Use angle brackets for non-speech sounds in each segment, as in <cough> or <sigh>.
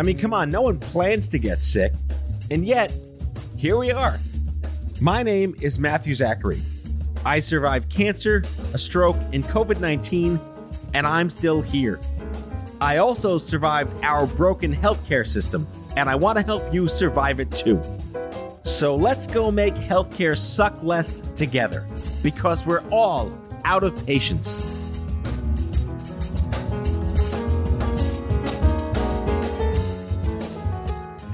I mean, come on, no one plans to get sick. And yet, here we are. My name is Matthew Zachary. I survived cancer, a stroke, and COVID 19, and I'm still here. I also survived our broken healthcare system, and I want to help you survive it too. So let's go make healthcare suck less together because we're all out of patience.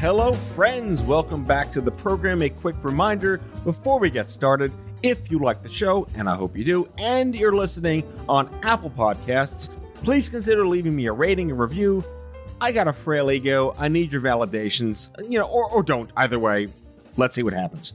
Hello, friends. Welcome back to the program. A quick reminder before we get started if you like the show, and I hope you do, and you're listening on Apple Podcasts, please consider leaving me a rating and review. I got a frail ego. I need your validations, you know, or, or don't. Either way, let's see what happens.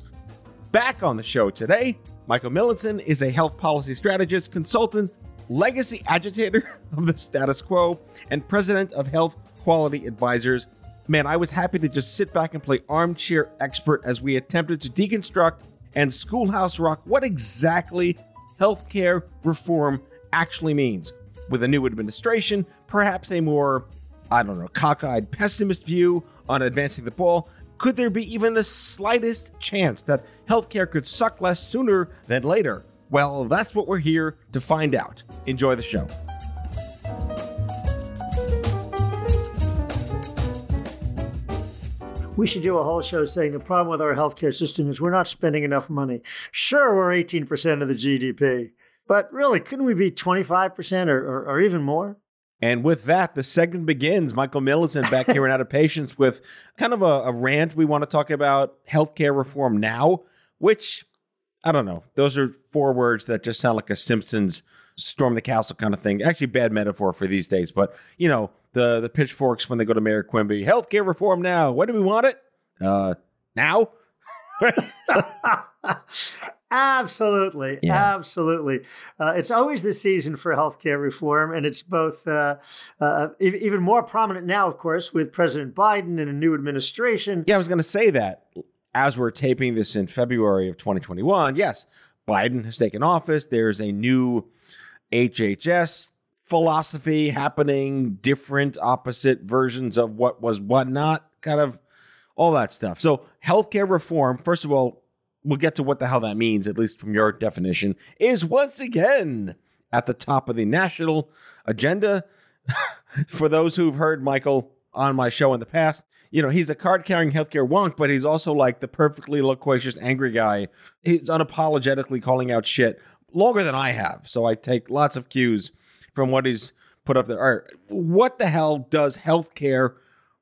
Back on the show today, Michael Millenson is a health policy strategist, consultant, legacy agitator <laughs> of the status quo, and president of Health Quality Advisors man, I was happy to just sit back and play armchair expert as we attempted to deconstruct and schoolhouse rock what exactly healthcare reform actually means. With a new administration, perhaps a more, I don't know, cockeyed pessimist view on advancing the ball, could there be even the slightest chance that healthcare could suck less sooner than later? Well, that's what we're here to find out. Enjoy the show. We should do a whole show saying the problem with our healthcare system is we're not spending enough money. Sure, we're 18% of the GDP, but really, couldn't we be 25% or, or, or even more? And with that, the segment begins. Michael Millenson back here and out of <laughs> patience with kind of a, a rant. We want to talk about healthcare reform now, which I don't know. Those are four words that just sound like a Simpsons storm the castle kind of thing. Actually, bad metaphor for these days, but you know, the the pitchforks when they go to Mayor Quimby. Healthcare reform now. When do we want it? Uh, now. <laughs> absolutely, yeah. absolutely. Uh, it's always the season for healthcare reform, and it's both uh, uh, even more prominent now, of course, with President Biden and a new administration. Yeah, I was going to say that as we're taping this in February of 2021. Yes, Biden has taken office. There's a new HHS philosophy happening, different opposite versions of what was what not, kind of all that stuff. So, healthcare reform, first of all, we'll get to what the hell that means, at least from your definition, is once again at the top of the national agenda. <laughs> For those who've heard Michael on my show in the past, you know, he's a card carrying healthcare wonk, but he's also like the perfectly loquacious, angry guy. He's unapologetically calling out shit longer than I have. So I take lots of cues from what he's put up there. All right, what the hell does healthcare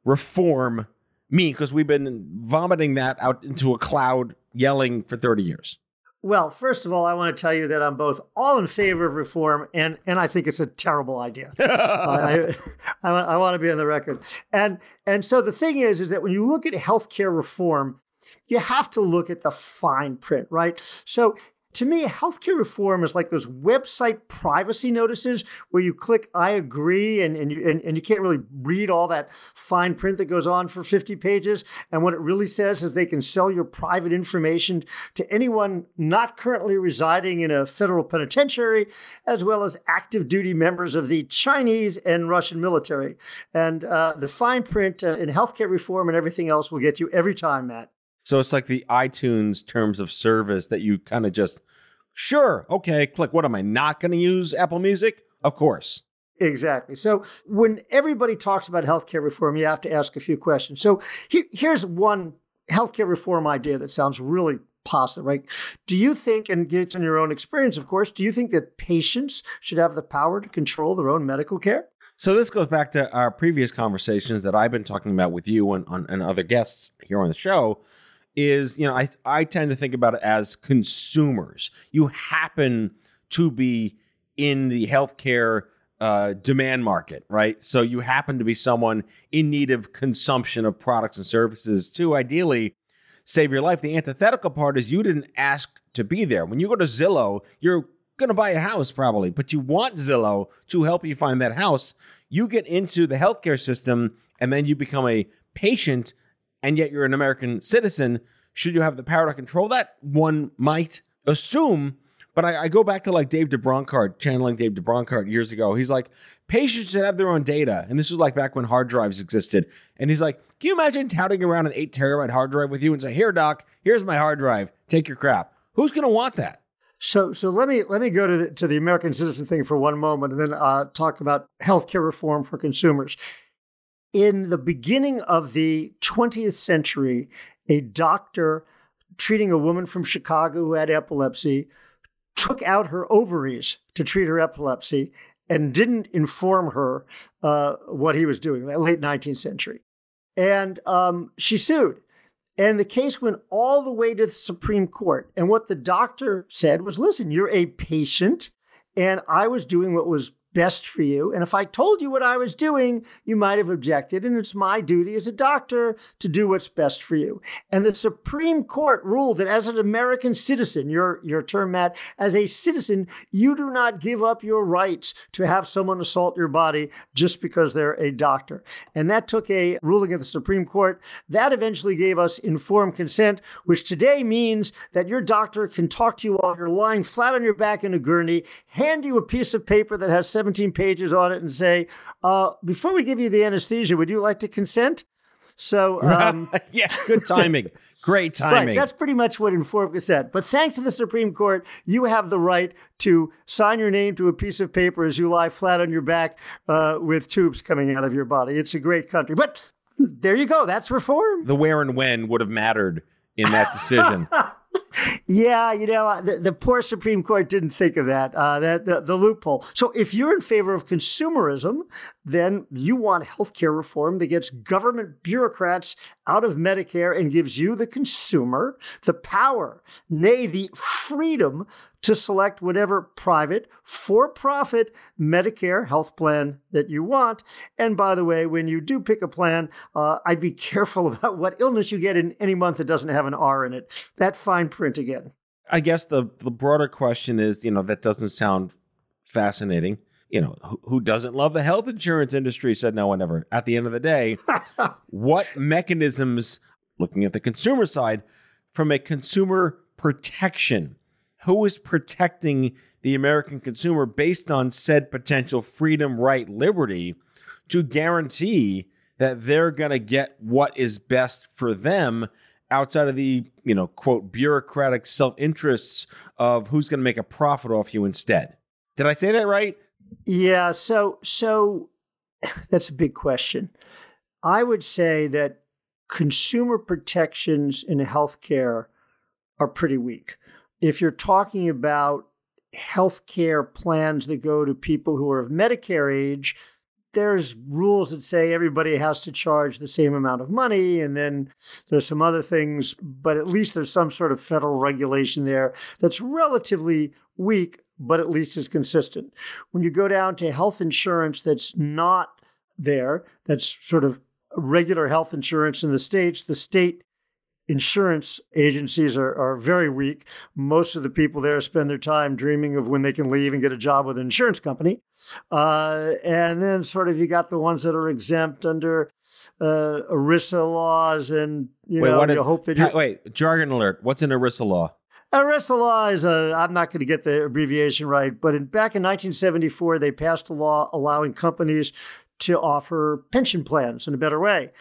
reform mean? Because we've been vomiting that out into a cloud, yelling for 30 years. Well, first of all, I want to tell you that I'm both all in favor of reform and and I think it's a terrible idea. <laughs> I, I, I, want to be on the record. And and so the thing is, is that when you look at healthcare reform, you have to look at the fine print, right? So to me, healthcare reform is like those website privacy notices where you click I agree and, and, you, and, and you can't really read all that fine print that goes on for 50 pages. And what it really says is they can sell your private information to anyone not currently residing in a federal penitentiary, as well as active duty members of the Chinese and Russian military. And uh, the fine print uh, in healthcare reform and everything else will get you every time, Matt. So it's like the iTunes terms of service that you kind of just, sure, okay, click. What am I not going to use Apple Music? Of course. Exactly. So when everybody talks about healthcare reform, you have to ask a few questions. So he, here's one healthcare reform idea that sounds really positive, right? Do you think, and it's in your own experience, of course, do you think that patients should have the power to control their own medical care? So this goes back to our previous conversations that I've been talking about with you and, and other guests here on the show is, you know, I, I tend to think about it as consumers. You happen to be in the healthcare uh, demand market, right? So you happen to be someone in need of consumption of products and services to ideally save your life. The antithetical part is you didn't ask to be there. When you go to Zillow, you're going to buy a house probably, but you want Zillow to help you find that house. You get into the healthcare system and then you become a patient, and yet you're an American citizen. Should you have the power to control that? One might assume but I, I, go back to like Dave deBronkart, channeling Dave deBronkart years ago. He's like, patients should have their own data. And this was like back when hard drives existed. And he's like, can you imagine touting around an eight terabyte hard drive with you and say, here, doc, here's my hard drive. Take your crap. Who's going to want that? So, so let me let me go to the, to the American citizen thing for one moment, and then uh, talk about healthcare reform for consumers. In the beginning of the 20th century, a doctor treating a woman from Chicago who had epilepsy took out her ovaries to treat her epilepsy and didn't inform her uh, what he was doing, late 19th century. And um, she sued. And the case went all the way to the Supreme Court. And what the doctor said was listen, you're a patient, and I was doing what was best for you. And if I told you what I was doing, you might have objected. And it's my duty as a doctor to do what's best for you. And the Supreme Court ruled that as an American citizen, your, your term, Matt, as a citizen, you do not give up your rights to have someone assault your body just because they're a doctor. And that took a ruling of the Supreme Court. That eventually gave us informed consent, which today means that your doctor can talk to you while you're lying flat on your back in a gurney, hand you a piece of paper that has 17 pages on it and say, uh, before we give you the anesthesia, would you like to consent? So, <laughs> um, yeah, good timing. <laughs> Great timing. Right, that's pretty much what informed consent. But thanks to the Supreme Court, you have the right to sign your name to a piece of paper as you lie flat on your back uh, with tubes coming out of your body. It's a great country. But there you go. That's reform. The where and when would have mattered in that decision. <laughs> yeah, you know, uh, the, the, poor Supreme Court didn't think of that, uh, that the, the, loophole. So if you're in favor of consumerism, then you want healthcare reform that gets government bureaucrats out of Medicare and gives you, the consumer, the power, nay, the freedom to select whatever private, for profit Medicare health plan that you want. And by the way, when you do pick a plan, uh, I'd be <laughs> careful about what illness you get in any month that doesn't have an R in it. That fine print again. I guess the, the broader question is you know, that doesn't sound fascinating. You know, who, who doesn't love the health insurance industry? Said no one ever. At the end of the day, <laughs> what mechanisms, looking at the consumer side, from a consumer protection who is protecting the American consumer based on said potential freedom, right, liberty to guarantee that they're going to get what is best for them outside of the, you know, quote, bureaucratic self interests of who's going to make a profit off you instead. Did I say that right? Yeah. So, so <sighs> that's a big question. I would say that consumer protections in healthcare are pretty weak if you're talking about health care plans that go to people who are of Medicare age, there's rules that say everybody has to charge the same amount of money. And then there's some other things, but at least there's some sort of federal regulation there that's relatively weak, but at least is consistent. When you go down to health insurance that's not there, that's sort of regular health insurance in the states, the state insurance agencies are, are very weak. Most of the people there spend their time dreaming of when they can leave and get a job with an insurance company. Uh, and then, sort of, you got the ones that are exempt under uh, ERISA laws, and you wait, know, you hope that you wait. Jargon alert! What's an ERISA law? Uh, ERISA law is I'm not going to get the abbreviation right, but in, back in 1974, they passed a law allowing companies to offer pension plans in a better way.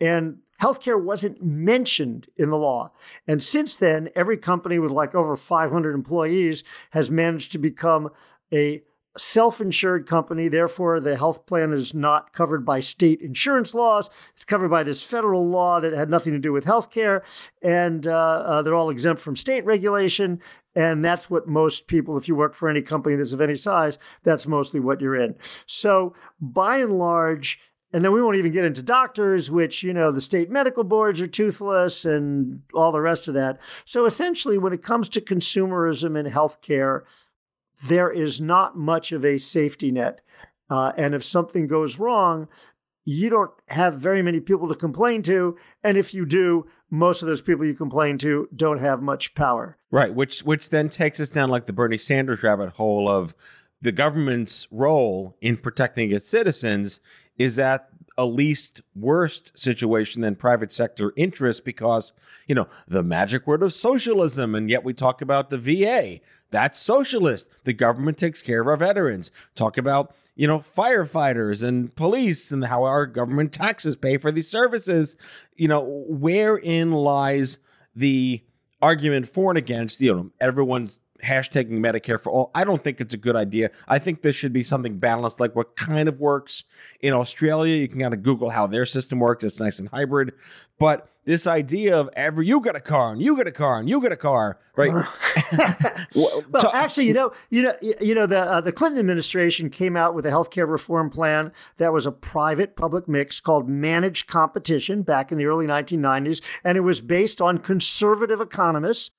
And healthcare wasn't mentioned in the law. And since then, every company with like over 500 employees has managed to become a self insured company. Therefore, the health plan is not covered by state insurance laws. It's covered by this federal law that had nothing to do with healthcare. And uh, uh, they're all exempt from state regulation. And that's what most people, if you work for any company that's of any size, that's mostly what you're in. So, by and large, and then we won't even get into doctors, which, you know, the state medical boards are toothless and all the rest of that. So essentially, when it comes to consumerism in healthcare, there is not much of a safety net. Uh, and if something goes wrong, you don't have very many people to complain to. And if you do, most of those people you complain to don't have much power. Right, which which then takes us down like the Bernie Sanders rabbit hole of the government's role in protecting its citizens is that a least worst situation than private sector interest because, you know, the magic word of socialism. And yet we talk about the VA. That's socialist. The government takes care of our veterans. Talk about, you know, firefighters and police and how our government taxes pay for these services. You know, wherein lies the argument for and against, you know, everyone's hashtagging Medicare for all. I don't think it's a good idea. I think this should be something balanced, like what kind of works in Australia. You can kind of Google how their system works. It's nice and hybrid. But this idea of every you get a car and you get a car and you get a car, right? <laughs> well, <laughs> actually, you know, you know, you know, the uh, the Clinton administration came out with a healthcare reform plan that was a private public mix called managed competition back in the early 1990s, and it was based on conservative economists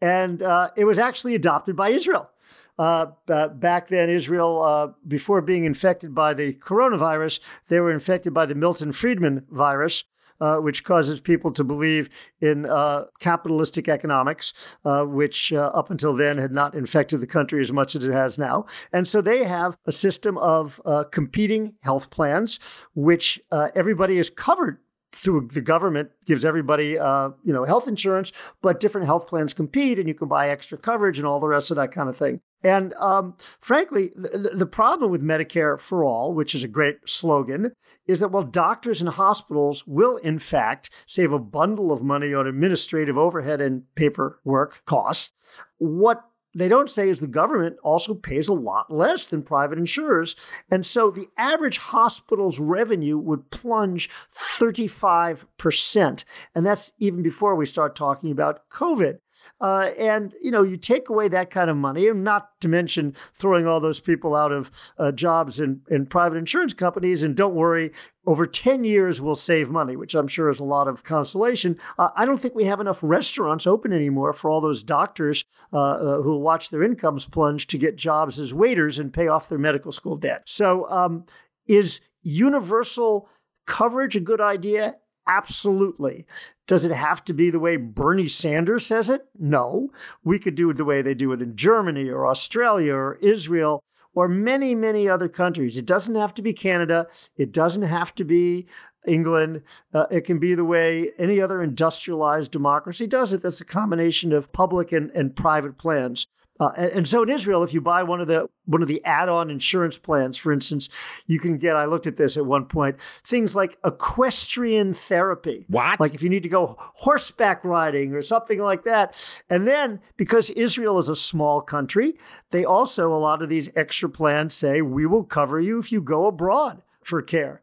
and uh, it was actually adopted by Israel. Uh, back then, Israel, uh, before being infected by the coronavirus, they were infected by the Milton Friedman virus, uh, which causes people to believe in uh, capitalistic economics, uh, which uh, up until then had not infected the country as much as it has now. And so they have a system of competing health plans, which everybody is covered through the government gives everybody uh, you know health insurance, but different health plans compete, and you can buy extra coverage and all the rest of that kind of thing. And um, frankly, the, the problem with Medicare for all, which is a great slogan, is that while doctors and hospitals will in fact save a bundle of money on administrative overhead and paperwork costs, what they don't say is the government also pays a lot less than private insurers. And so the average hospital's revenue would plunge 35%. And that's even before we start talking about COVID. Uh, and you know, you take away that kind of money, and not to mention throwing all those people out of uh, jobs in, in private insurance companies. And don't worry, over 10 years we'll save money, which I'm sure is a lot of consolation. Uh, I don't think we have enough restaurants open anymore for all those doctors uh, uh, who watch their incomes plunge to get jobs as waiters and pay off their medical school debt. So, um, is universal coverage a good idea? Absolutely. Does it have to be the way Bernie Sanders says it? No. We could do it the way they do it in Germany or Australia or Israel or many, many other countries. It doesn't have to be Canada. It doesn't have to be England. Uh, it can be the way any other industrialized democracy does it. That's a combination of public and, and private plans. Uh, and, and, so in Israel, if you buy one of the one of the add-on insurance plans, for instance, you can get. I looked at this at one point. Things like equestrian therapy. What? Like if you need to go horseback riding or something like that. And then because Israel is a small country, they also a lot of these extra plans say we will cover you if you go abroad for care.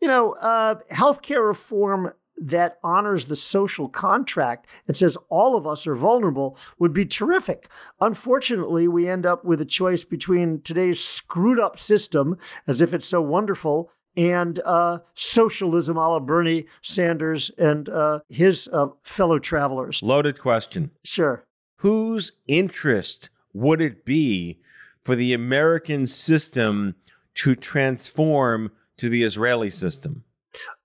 You know, uh, healthcare reform that honors the social contract and says all of us are vulnerable would be terrific. Unfortunately, we end up with a choice between today's screwed up system, as if it's so wonderful, and uh, socialism a la Bernie Sanders and uh, his uh, fellow travelers. Loaded question. Sure. Whose interest would it be for the American system to transform to the Israeli system?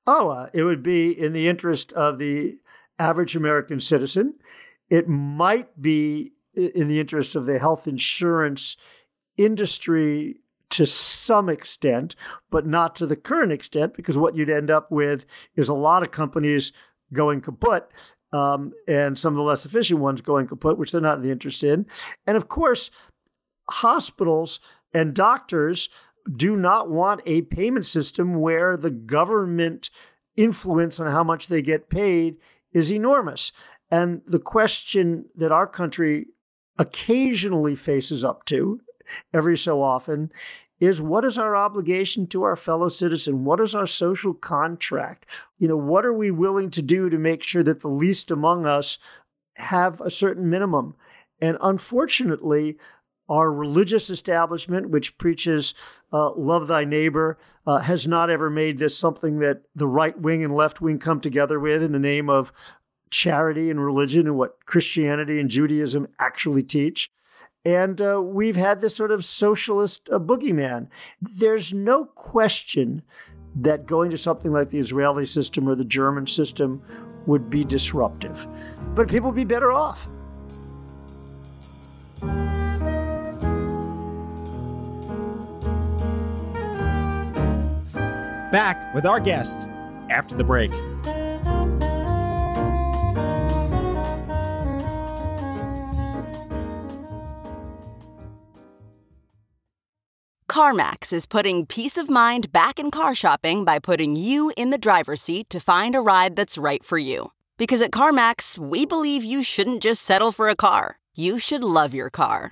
Oh, uh, it would be in the interest of the average American citizen. It might be in the interest of the health insurance industry to some extent, but not to the current extent, because what you'd end up with is a lot of companies going kaput um, and some of the less efficient ones going kaput, which they're not in the interest in. And of course, hospitals and doctors do not want a payment system where the government influence on how much they get paid is enormous. And the question that our country occasionally faces up to every so often is what is our obligation to our fellow citizen? What is our social contract? You know, what are we willing to do to make sure that the least among us have a certain minimum? And unfortunately, our religious establishment, which preaches uh, love thy neighbor, uh, has not ever made this something that the right wing and left wing come together with in the name of charity and religion and what Christianity and Judaism actually teach. And uh, we've had this sort of socialist uh, boogeyman. There's no question that going to something like the Israeli system or the German system would be disruptive. But people would be better off. Back with our guest after the break. CarMax is putting peace of mind back in car shopping by putting you in the driver's seat to find a ride that's right for you. Because at CarMax, we believe you shouldn't just settle for a car, you should love your car.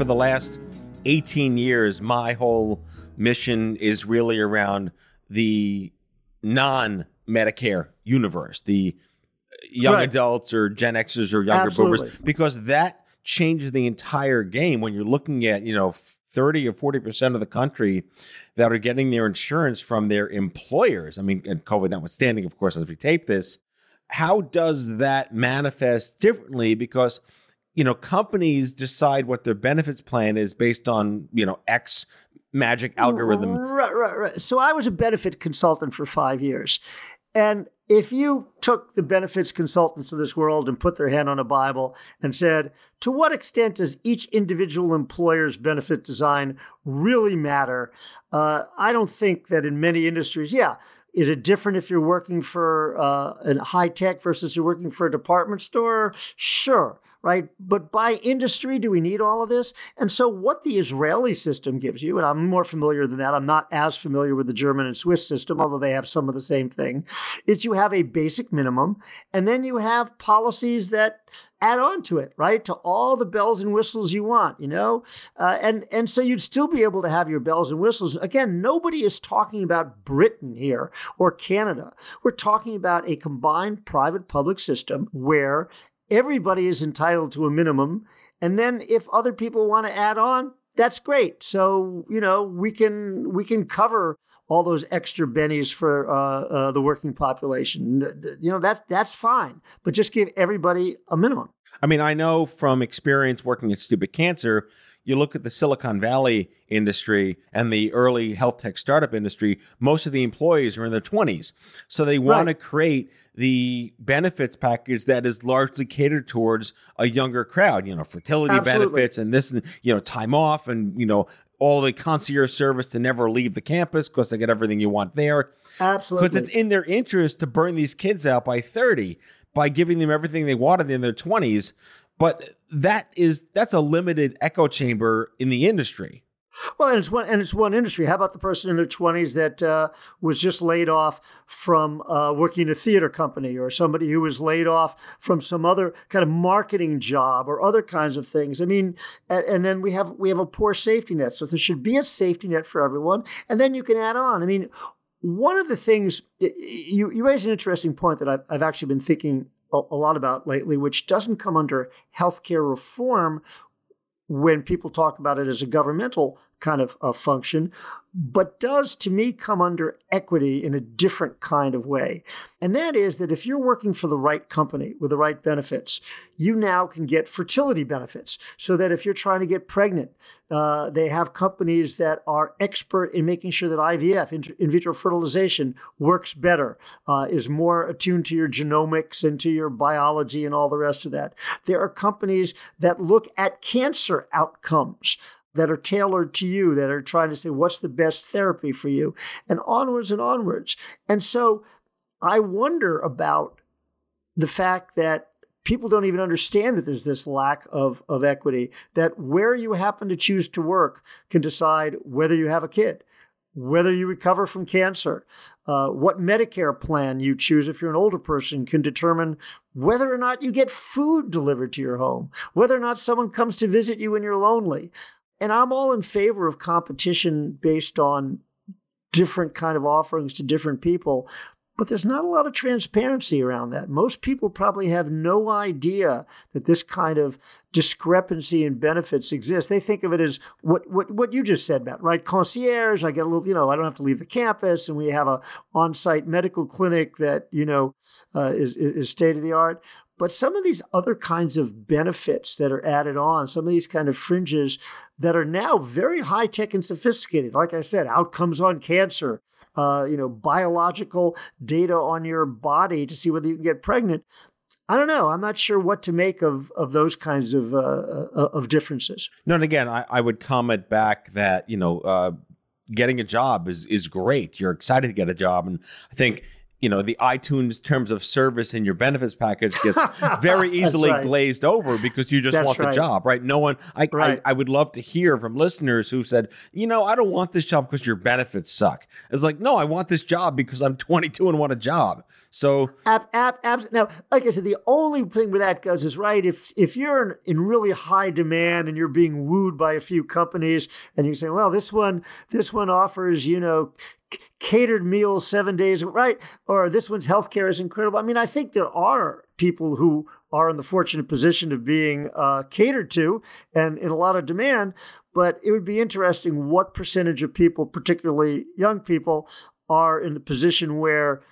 For the last 18 years, my whole mission is really around the non Medicare universe, the young Right. adults or Gen Xers or younger boomers, because that changes the entire game when you're looking at, you know, 30 or 40% of the country that are getting their insurance from their employers. I mean, and COVID notwithstanding, of course, as we tape this, how does that manifest differently? Because you know, companies decide what their benefits plan is based on, you know, X magic algorithm. Right, right, right. So I was a benefit consultant for five years. And if you took the benefits consultants of this world and put their hand on a Bible and said, to what extent does each individual employer's benefit design really matter? Uh, I don't think that in many industries, yeah. Is it different if you're working for uh, a high tech versus you're working for a department store? Sure right? But by industry, do we need all of this? And so, what the Israeli system gives you, and I'm more familiar than that, I'm not as familiar with the German and Swiss system, although they have some of the same thing, is you have a basic minimum, and then you have policies that add on to it, right? To all the bells and whistles you want, you know? Uh, and, and so you'd still be able to have your bells and whistles. Again, nobody is talking about Britain here or Canada. We're talking about a combined private public system where everybody is entitled to a minimum. And then if other people want to add on, that's great. So, you know, we can we can cover all those extra bennies for uh, uh, the working population. You know, that's that's fine. But just give everybody a minimum. I mean, I know from experience working at Stupid Cancer, you look at the Silicon Valley industry and the early health tech startup industry, most of the employees are in their 20s. So they want Right. to create the benefits package that is largely catered towards a younger crowd, you know, fertility Absolutely. benefits and this, and, you know, time off and, you know, all the concierge service to never leave the campus because they get everything you want there Absolutely. because it's in their interest to burn these kids out by 30 by giving them everything they wanted in their 20s but that is that's a limited echo chamber in the industry Well, and it's one and it's one industry. How about the person in their twenties that uh, was just laid off from uh, working in a theater company, or somebody who was laid off from some other kind of marketing job, or other kinds of things? I mean, and, and then we have we have a poor safety net. So there should be a safety net for everyone, and then you can add on. I mean, one of the things you you raise an interesting point that I've, I've actually been thinking a, a lot about lately, which doesn't come under healthcare reform when people talk about it as a governmental kind of uh, function, but does to me come under equity in a different kind of way. And that is that if you're working for the right company with the right benefits, you now can get fertility benefits. So that if you're trying to get pregnant, uh, they have companies that are expert in making sure that IVF, in, in vitro fertilization, works better, uh, is more attuned to your genomics and to your biology and all the rest of that. There are companies that look at cancer outcomes that are tailored to you, that are trying to say, what's the best therapy for you, and onwards and onwards. And so I wonder about the fact that people don't even understand that there's this lack of, of equity, that where you happen to choose to work can decide whether you have a kid. Whether you recover from cancer, uh, what Medicare plan you choose if you're an older person can determine whether or not you get food delivered to your home, whether or not someone comes to visit you when you're lonely and I'm all in favor of competition based on different kind of offerings to different people but there's not a lot of transparency around that. Most people probably have no idea that this kind of discrepancy in benefits exists. They think of it as what what what you just said, Matt, right? Concierge. I get a little, you know, I don't have to leave the campus, and we have a on-site medical clinic that you know uh, is is state of the art. But some of these other kinds of benefits that are added on, some of these kind of fringes that are now very high tech and sophisticated, like I said, outcomes on cancer, uh, you know, biological data on your body to see whether you can get pregnant. I don't know. I'm not sure what to make of of those kinds of uh, uh, of differences. No, and again, I, I would comment back that you know, uh, getting a job is is great. You're excited to get a job, and I think you know the iTunes terms of service in your benefits package gets <laughs> very easily right. glazed over because you just That's want the job, right? No one. I, right. I, I would love to hear from listeners who said, you know, I don't want this job because your benefits suck. It's like, no, I want this job because I'm <laughs> 22 and want a job. So, ab, ab, ab, now, like I said, the only thing where that goes is right. If if you're in, in really high demand and you're being wooed by a few companies, and you say, well, this one this one offers you know catered meals seven days, right? Or this one's healthcare is incredible. I mean, I think there are people who are in the fortunate position of being uh, catered to and in a lot of demand. But it would be interesting what percentage of people, particularly young people, are in the position where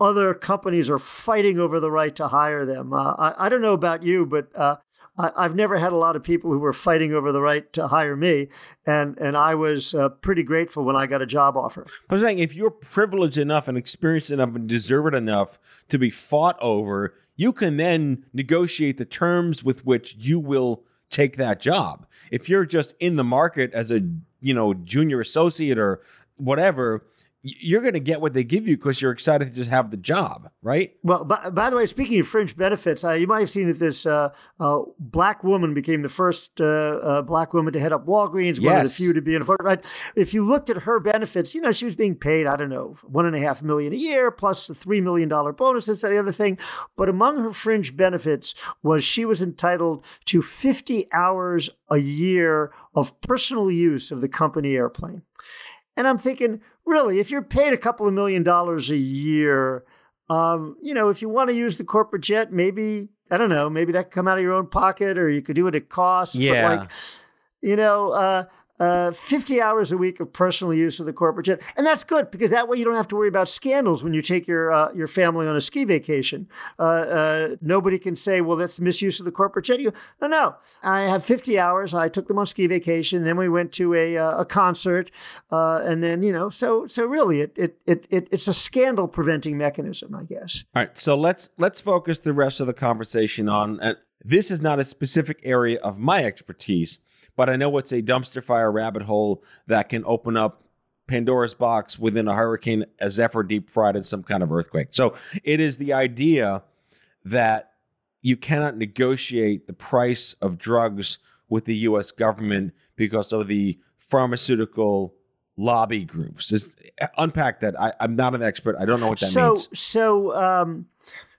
other companies are fighting over the right to hire them. Uh, I, I, don't know about you, but uh, I, have never had a lot of people who were fighting over the right to hire me, and and I was uh, pretty grateful when I got a job offer. I was saying, if you're privileged enough and experienced enough and deserved enough to be fought over, you can then negotiate the terms with which you will take that job. If you're just in the market as a you know junior associate or whatever you're going to get what they give you because you're excited to just have the job, right? Well, by, by the way, speaking of fringe benefits, uh, you might have seen that this uh, uh, black woman became the first uh, uh, black woman to head up Walgreens, yes. one of the few to be in a right. If you looked at her benefits, you know she was being paid, I don't know, one and a half million a year plus a three million dollar bonus. That's the other thing. But among her fringe benefits was she was entitled to 50 hours a year of personal use of the company airplane. And I'm thinking, really, if you're paid a couple of million dollars a year, um, you know, if you want to use the corporate jet, maybe I don't know, maybe that come out of your own pocket, or you could do it at cost. Yeah. But like, you know, uh, uh, 50 hours a week of personal use of the corporate jet. And that's good because that way you don't have to worry about scandals when you take your uh, your family on a ski vacation. Uh, uh nobody can say, well, that's misuse of the corporate jet. You no, no. I have 50 hours. I took them on ski vacation. Then we went to a, uh, a concert. Uh, and then, you know, so so really it, it, it, it, it's a scandal preventing mechanism, I guess. All right. So let's let's focus the rest of the conversation on this is not a specific area of my expertise but I know it's a dumpster fire rabbit hole that can open up Pandora's box within a hurricane, a Zephyr deep fried, and some kind of earthquake. So it is the idea that you cannot negotiate the price of drugs with the U.S. government because of the pharmaceutical lobby groups. Just unpack that. I, am not an expert. I don't know what that so, means. So, um,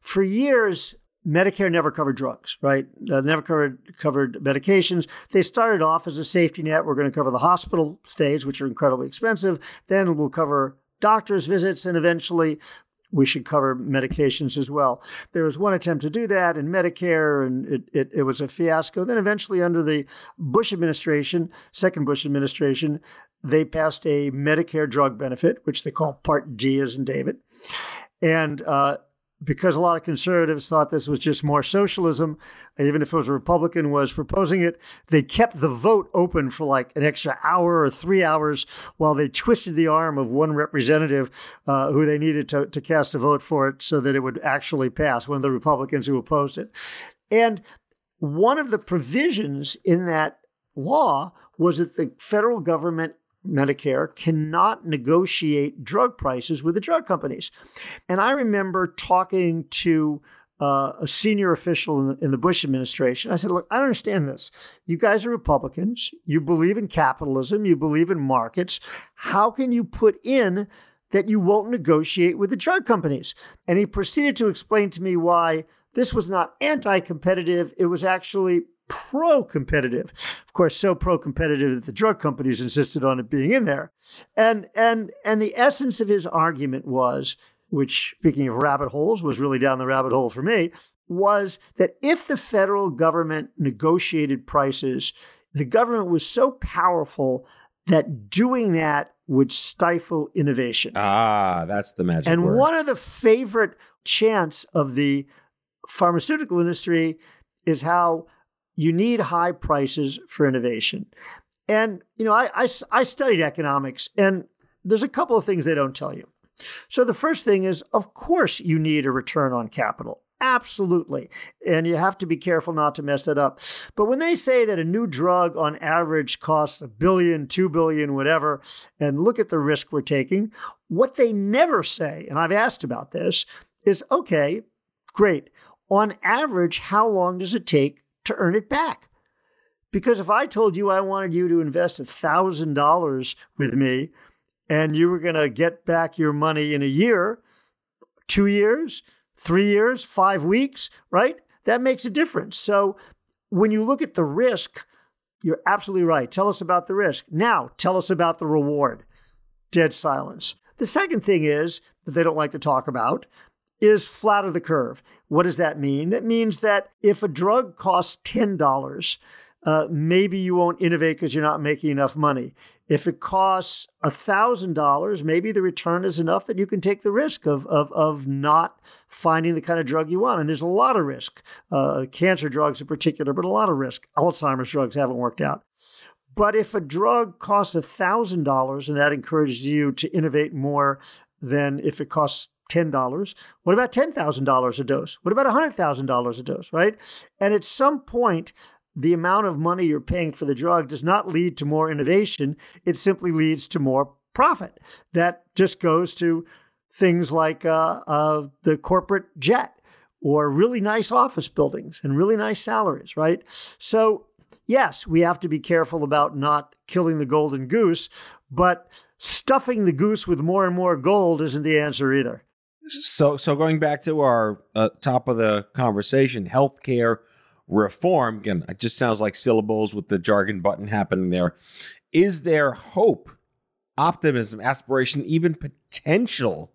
for years, Medicare never covered drugs, right? Uh, never covered covered medications. They started off as a safety net. We're going to cover the hospital stays, which are incredibly expensive. Then we'll cover doctors' visits, and eventually we should cover medications as well. There was one attempt to do that in Medicare, and it, it, it, was a fiasco. Then eventually, under the Bush administration, second Bush administration, they passed a Medicare drug benefit, which they call Part D, as in David. And uh, because a lot of conservatives thought this was just more socialism, even if it was a Republican was proposing it, they kept the vote open for like an extra hour or three hours while they twisted the arm of one representative uh, who they needed to, to cast a vote for it so that it would actually pass, one of the Republicans who opposed it. And one of the provisions in that law was that the federal government Medicare cannot negotiate drug prices with the drug companies. And I remember talking to uh, a senior official in the, in the, Bush administration. I said, Look, I understand this. You guys are Republicans. You believe in capitalism. You believe in markets. How can you put in that you won't negotiate with the drug companies? And he proceeded to explain to me why this was not anti competitive. It was actually pro competitive. Of course, so pro competitive that the drug companies insisted on it being in there. And and and the essence of his argument was, which speaking of rabbit holes was really down the rabbit hole for me, was that if the federal government negotiated prices, the government was so powerful that doing that would stifle innovation. Ah, that's the magic and word. one of the favorite chants of the pharmaceutical industry is how you need high prices for innovation. And, you know, I, I, I, studied economics, and there's a couple of things they don't tell you. So the first thing is, of course, you need a return on capital. Absolutely. And you have to be careful not to mess that up. But when they say that a new drug on average costs a billion, two billion, whatever, and look at the risk we're taking, what they never say, and I've asked about this, is okay, great. On average, how long does it take to earn it back. Because if I told you I wanted you to invest $1,000 with me and you were going to get back your money in a year, two years, three years, five weeks, right? That makes a difference. So when you look at the risk, you're absolutely right. Tell us about the risk. Now, tell us about the reward. Dead silence. The second thing is that they don't like to talk about is flat of the curve. What does that mean? That means that if a drug costs $10, uh, maybe you won't innovate because you're not making enough money. If it costs $1,000, maybe the return is enough that you can take the risk of, of, of not finding the kind of drug you want. And there's a lot of risk, uh, cancer drugs in particular, but a lot of risk. Alzheimer's drugs haven't worked out. But if a drug costs $1,000 and that encourages you to innovate more than if it costs $10. What about $10,000 a dose? What about $100,000 a dose, right? And at some point, the amount of money you're paying for the drug does not lead to more innovation. It simply leads to more profit. That just goes to things like uh, uh, the corporate jet or really nice office buildings and really nice salaries, right? So, yes, we have to be careful about not killing the golden goose, but stuffing the goose with more and more gold isn't the answer either. So, so going back to our uh, top of the conversation, healthcare reform. Again, it just sounds like syllables with the jargon button happening there. Is there hope, optimism, aspiration, even potential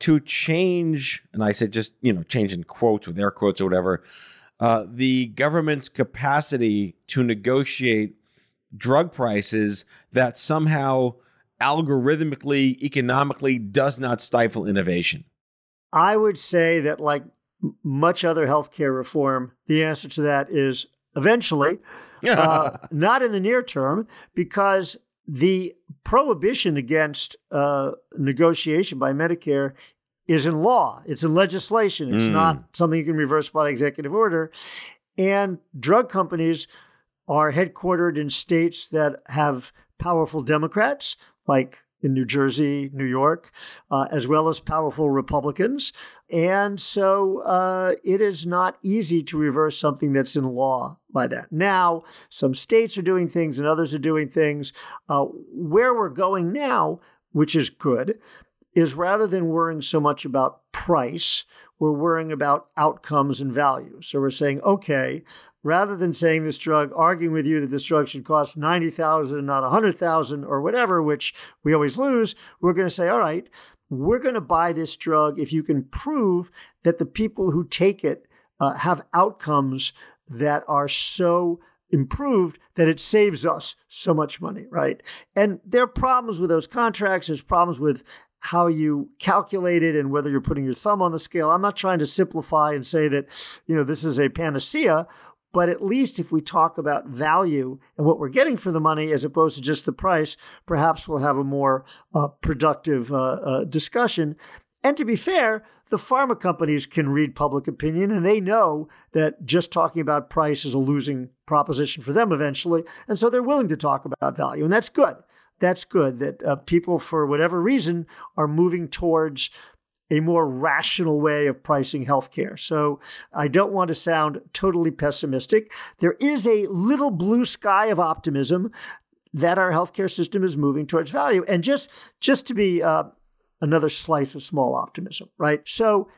to change? And I said just you know change in quotes with air quotes or whatever. Uh, the government's capacity to negotiate drug prices that somehow algorithmically, economically does not stifle innovation? I would say that, like much other healthcare reform, the answer to that is eventually, <laughs> uh, not in the near term, because the prohibition against uh, negotiation by Medicare is in law. It's in legislation. It's mm. not something you can reverse by executive order. And drug companies are headquartered in states that have powerful Democrats like in New Jersey, New York, uh, as well as powerful Republicans. And so uh, it is not easy to reverse something that's in law by that. Now, some states are doing things and others are doing things. Uh, where we're going now, which is good, is rather than worrying so much about price, we're worrying about outcomes and value. So we're saying, okay, rather than saying this drug, arguing with you that this drug should cost 90,000, not 100,000 or whatever, which we always lose, we're going to say, all right, we're going to buy this drug if you can prove that the people who take it uh, have outcomes that are so improved that it saves us so much money, right? And there are problems with those contracts. There's problems with how you calculate it and whether you're putting your thumb on the scale. I'm not trying to simplify and say that, you know, this is a panacea, but at least if we talk about value and what we're getting for the money as opposed to just the price, perhaps we'll have a more uh, productive uh, uh, discussion. And to be fair, the pharma companies can read public opinion and they know that just talking about price is a losing proposition for them eventually. And so they're willing to talk about value. And that's good. That's good that uh, people, for whatever reason, are moving towards a more rational way of pricing healthcare. So I don't want to sound totally pessimistic. There is a little blue sky of optimism that our healthcare system is moving towards value. And just just to be uh, another slice of small optimism, right? So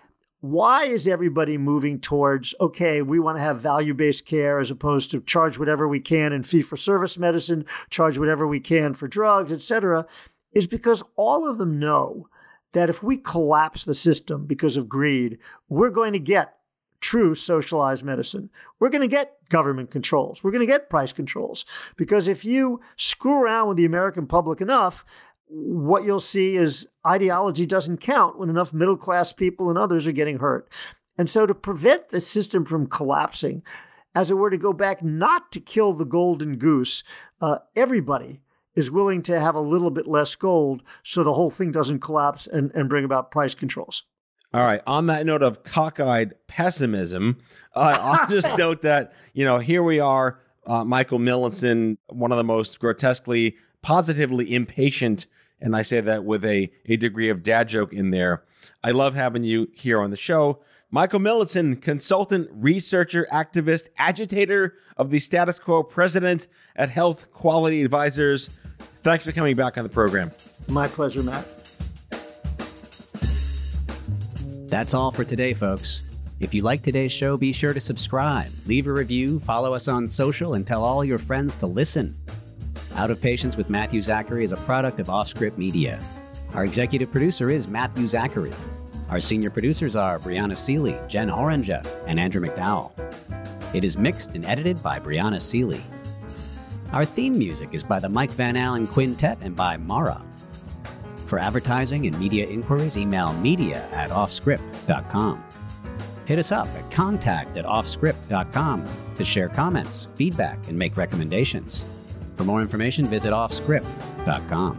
why is everybody moving towards okay we want to have value-based care as opposed to charge whatever we can in fee-for-service medicine charge whatever we can for drugs et cetera is because all of them know that if we collapse the system because of greed we're going to get true socialized medicine. We're going to get government controls. We're going to get price controls. Because if you screw around with the american public enough what you'll see is ideology doesn't count when enough middle class people and others are getting hurt. And so, to prevent the system from collapsing, as it were to go back not to kill the golden goose, uh, everybody is willing to have a little bit less gold so the whole thing doesn't collapse and, and bring about price controls. All right. On that note of cockeyed pessimism, uh, I'll <laughs> just note that, you know, here we are, uh, Michael Millenson, one of the most grotesquely, positively impatient and I say that with a, a degree of dad joke in there. I love having you here on the show. Michael Millenson, consultant, researcher, activist, agitator of the status quo, president at Health Quality Advisors. Thanks for coming back on the program. My pleasure, Matt. That's all for today, folks. If you like today's show, be sure to subscribe, leave a review, follow us on social, and tell all your friends to listen. Out of Patience with Matthew Zachary is a product of Offscrip Media. Our executive producer is Matthew Zachary. Our senior producers are Brianna Seely, Jen Oranger, and Andrew McDowell. It is mixed and edited by Brianna Seely. Our theme music is by the Mike Van Allen Quintet and by Mara. For advertising and media inquiries, email media at offscript.com. Hit us up at contact at offscript.com to share comments, feedback, and make recommendations. For more information, visit offscript.com.